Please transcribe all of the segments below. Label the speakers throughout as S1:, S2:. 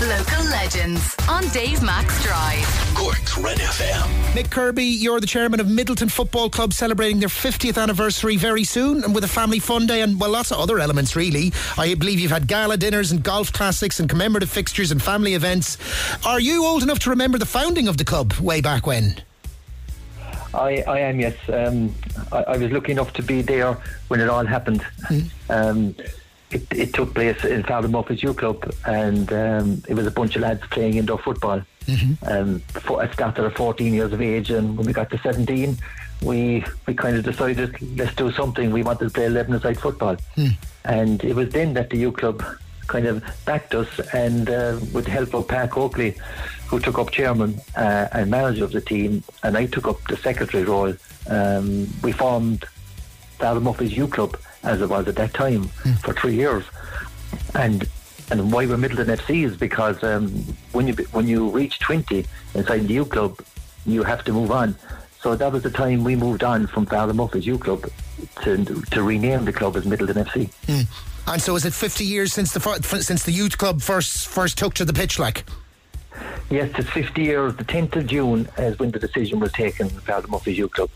S1: Local legends on Dave Max Drive.
S2: Cork's Red FM.
S3: Mick Kirby, you're the chairman of Midleton Football Club celebrating their 50th anniversary very soon and with a family fun day and, well, lots of other elements, really. I believe you've had gala dinners and golf classics and commemorative fixtures and family events. Are you old enough to remember the founding of the club way back when?
S4: I, I am, yes. Um, I, I, was lucky enough to be there when it all happened. Mm. Um, it, it, took place in Father Murphy's Youth Club, and um, it was a bunch of lads playing indoor football. Mm-hmm. Um, for, I started at 14 years of age, and when we got to 17, we we kind of decided let's do something. We wanted to play 11-a-side football, mm. and it was then that the youth club kind of backed us, and uh, with the help of Pat Coakley, who took up chairman uh, and manager of the team, and I took up the secretary role. Um, we formed Father Murphy's Youth Club as it was at that time mm. for three years. And and why we're Midleton FC is because um, when you when you reach 20 inside the youth club, you have to move on. So that was the time we moved on from Father Murphy's youth club to to rename the club as Midleton FC.
S3: Mm. And so, is it 50 years since the since the youth club first first took to the pitch, like?
S4: Yes, it's 50 years. The 10th of June is when the decision was taken. Father Murphy's youth club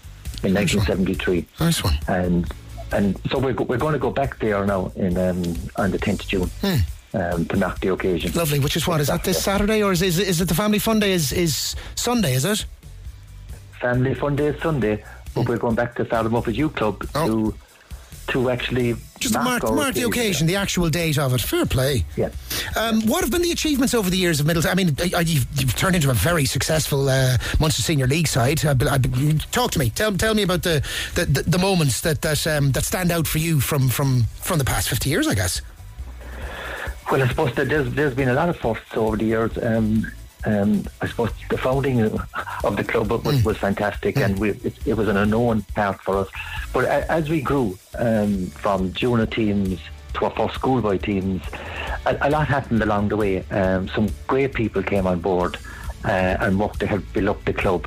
S4: in nice 1973.
S3: One. Nice one.
S4: And and so we're, we're going to go back there now in um, on the 10th of June. Hmm. Um, to mark the occasion.
S3: Lovely. Which is what is that this Saturday or is is, is it the family fun day? Is is Sunday? Is it?
S4: Family fun day is Sunday, but hmm. we're going back to Murphy's Youth Club oh. to to actually
S3: just mark, mark, mark the occasion, the actual date of it. Fair play.
S4: Yeah.
S3: Um, what have been the achievements over the years of Midleton? I mean, you've, you've turned into a very successful uh, Munster Senior League side. I, I, talk to me. Tell, tell me about the the, the, the moments that that, um, that stand out for you from, from, from the past fifty years. I guess.
S4: Well, I suppose that there's there's been a lot of firsts over the years. Um, um, I suppose the founding of the club was, mm. was fantastic, mm. and we, it, it, was an unknown path for us. But as we grew um, from junior teams to our first schoolboy teams, a, a, lot happened along the way. Um, some great people came on board uh, and worked to help build up the club.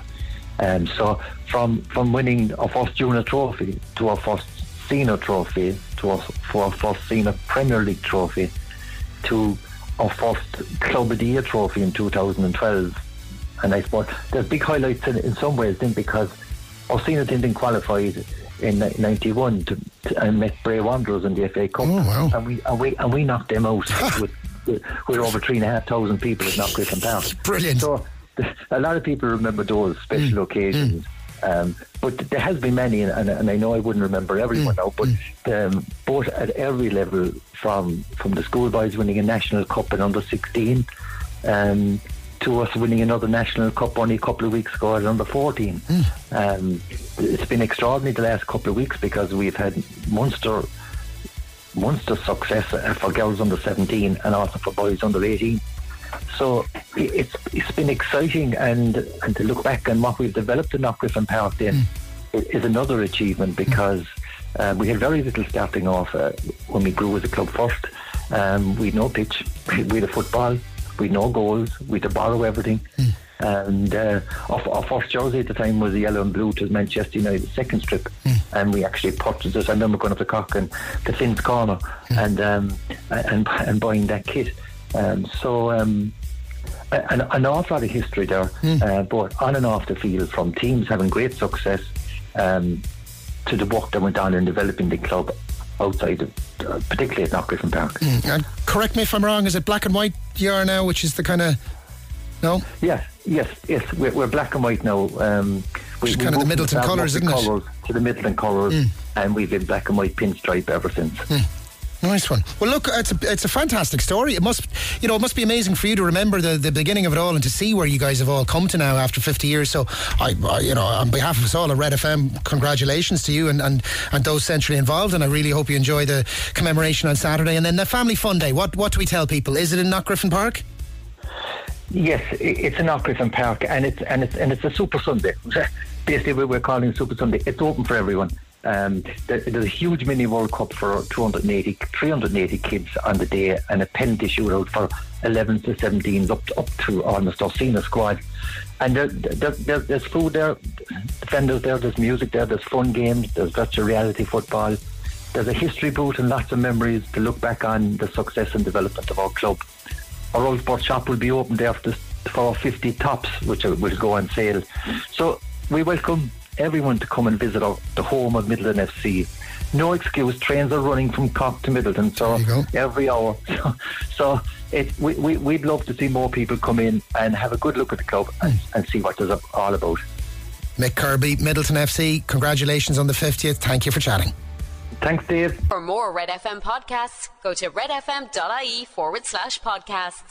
S4: Um, so from from winning our first junior trophy to our first senior trophy to our, for our first senior Premier League trophy to our first Club of the Year trophy in 2012. And I suppose there's big highlights in, in some ways then because team didn't qualify in 91 to, to, and met Bray Wanderers in the FA Cup.
S3: Oh, wow.
S4: And we, and we, and we knocked them out with, with, with, over three and a half thousand people at Knockgriffin Park.
S3: Brilliant.
S4: So a lot of people remember those special mm. occasions. Mm. Um, but there has been many, and, and, I know I wouldn't remember everyone mm. now, but mm. um, both at every level, from from the schoolboys winning a national cup in under 16, um, to us winning another national cup only a couple of weeks ago at under 14. Mm. Um, it's been extraordinary the last couple of weeks because we've had monster Munster success for girls under 17 and also for boys under 18. So it's it's been exciting, and and to look back and what we've developed in Knockgriffin Park then mm. is another achievement because uh, we had very little starting off uh, when we grew as a club first. Um, we had no pitch, we had a football, we had no goals, we had to borrow everything. Mm. And uh, our, our, first jersey at the time was the yellow and blue to Manchester United second strip, mm. and we actually purchased it. I remember going up to Cork and the Finn's Corner mm. and um, and and buying that kit. Um, so um, an, an, awful lot of history there, mm. uh, both on and off the field, from teams having great success um, to the work that went on in developing the club outside of, uh, particularly at Knockgriffin Park.
S3: Mm. correct me if I'm wrong, is it black and white you are now, which is the kind of. No?
S4: Yes, yes, yes. We're, we're black and white now. Um,
S3: we, Which is kind of the Midleton colours, isn't it?
S4: To the Midleton colours, mm. and we've been black and white pinstripe ever since.
S3: Nice one. Well, look, it's a it's a fantastic story. It must, you know, it must be amazing for you to remember the, the beginning of it all and to see where you guys have all come to now after 50 years. So, I, I you know, on behalf of us all at Red FM, congratulations to you and, and, and those centrally involved. And I really hope you enjoy the commemoration on Saturday and then the family fun day. What what do we tell people? Is it in Knockgriffin Park?
S4: Yes, it's in Knockgriffin Park, and it's and it's and it's a Super Sunday. Basically, we're calling it Super Sunday. It's open for everyone. Um, there's a huge mini World Cup for 280, 380 kids on the day, and a penalty shootout for 11 to 17s up to, up to almost our senior squad. And there, there, there, there's food there, defenders there, there's music there, there's fun games, there's virtual reality football. There's a history booth and lots of memories to look back on the success and development of our club. our old sports shop will be open there for 50 tops, which will go on sale. So we welcome everyone to come and visit our, the home of Midleton FC. No excuse, trains are running from Cork to Midleton, so every hour. So, so it, we, we, we'd love to see more people come in and have a good look at the club and, hmm. and see what it's all about.
S3: Mick Kirby, Midleton FC, congratulations on the 50th. Thank you for chatting.
S4: Thanks, Dave.
S1: For more Red FM podcasts, go to redfm.ie forward slash podcasts.